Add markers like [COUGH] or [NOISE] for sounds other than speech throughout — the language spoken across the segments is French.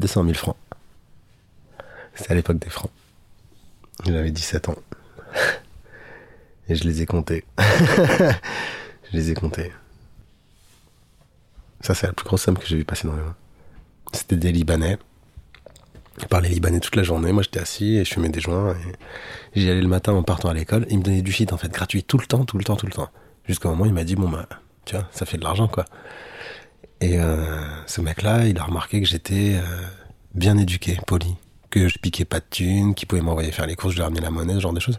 200 000 francs. C'était à l'époque des francs. J'avais 17 ans. Et je les ai comptés. [LAUGHS] je les ai comptés. Ça, c'est la plus grosse somme que j'ai vu passer dans les mains. C'était des Libanais. Je parlais libanais toute la journée. Moi, j'étais assis et je fumais des joints. J'y allais le matin en partant à l'école. Il me donnait du shit, en fait, gratuit, tout le temps, tout le temps, tout le temps. Jusqu'au moment où il m'a dit, bon, bah, tu vois, ça fait de l'argent, quoi. Et euh, ce mec-là, il a remarqué que j'étais euh, bien éduqué, poli. Que je piquais pas de thunes, qu'il pouvait m'envoyer faire les courses, je lui ramenais la monnaie, ce genre de choses.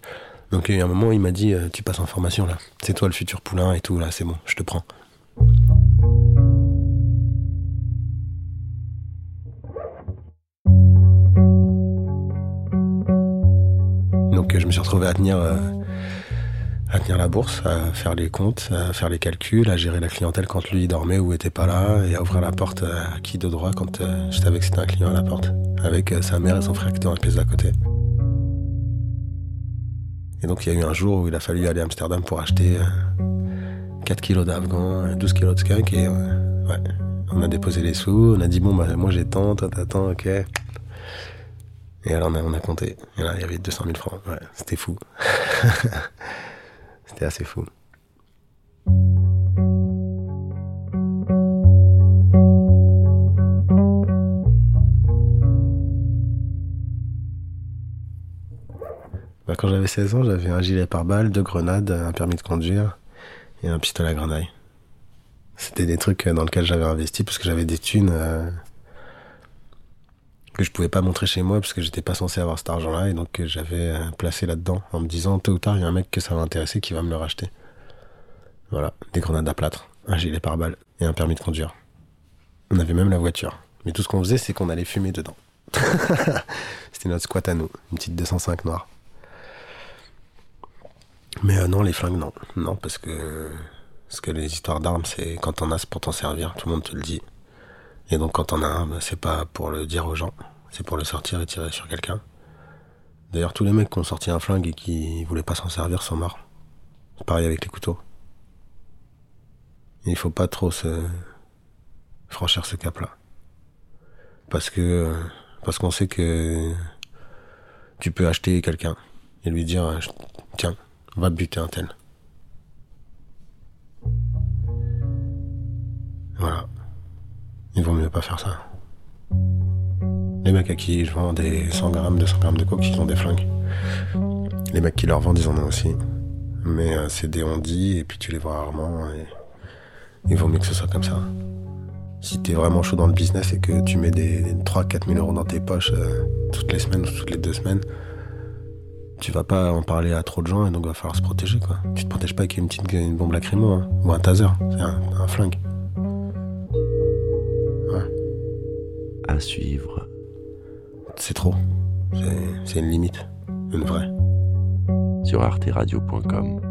Donc, il y a un moment, il m'a dit, euh, tu passes en formation, là. C'est toi le futur poulain et tout, là, c'est bon, je te prends. Donc je me suis retrouvé à tenir, euh, à tenir la bourse, à faire les comptes, à faire les calculs, à gérer la clientèle quand lui dormait ou était pas là, et à ouvrir la porte à qui de droit quand euh, je savais que c'était un client à la porte, avec euh, sa mère et son frère qui étaient dans la pièce d'à côté. Et donc il y a eu un jour où il a fallu aller à Amsterdam pour acheter 4 kilos d'afghan, 12 kilos de skunk, et on a déposé les sous, on a dit bon bah moi j'ai tant, toi t'attends, ok. Et alors on a, on a compté. Et là, il y avait 200 000 francs. Ouais, c'était fou. [LAUGHS] c'était assez fou. Bah, quand j'avais 16 ans, j'avais un gilet pare-balles, deux grenades, un permis de conduire et un pistolet à grenaille. C'était des trucs dans lesquels j'avais investi parce que j'avais des thunes. Euh, que je pouvais pas montrer chez moi parce que j'étais pas censé avoir cet argent-là et donc j'avais placé là-dedans en me disant tôt ou tard il y a un mec que ça va intéresser qui va me le racheter. Voilà, des grenades à plâtre, un gilet pare-balles et un permis de conduire. On avait même la voiture. Mais tout ce qu'on faisait, c'est qu'on allait fumer dedans. [LAUGHS] C'était notre squat à nous, une petite 205 noire. Mais euh, non, les flingues, non. Non, parce que, parce que les histoires d'armes, c'est quand on a, c'est pour t'en servir. Tout le monde te le dit. Et donc quand on a un, c'est pas pour le dire aux gens, c'est pour le sortir et tirer sur quelqu'un. D'ailleurs, tous les mecs qui ont sorti un flingue et qui voulaient pas s'en servir sont morts. C'est pareil avec les couteaux. Il faut pas trop se franchir ce cap-là. Parce que parce qu'on sait que tu peux acheter quelqu'un et lui dire tiens, va buter un tel. Voilà. Il vaut mieux pas faire ça. Les mecs à qui je vends des 100 grammes, 200 grammes de coke, ils ont des flingues. Les mecs qui leur vendent, ils en ont aussi. Mais euh, c'est des ondits, et puis tu les vois rarement, et il vaut mieux que ce soit comme ça. Si t'es vraiment chaud dans le business et que tu mets des, 3-4 000 euros dans tes poches euh, toutes les semaines ou toutes les deux semaines, tu vas pas en parler à trop de gens et donc va falloir se protéger. Tu te protèges pas avec une petite bombe lacrymo hein, ou un taser, c'est un flingue. À suivre. C'est trop. C'est une limite. Une vraie. Sur arteradio.com.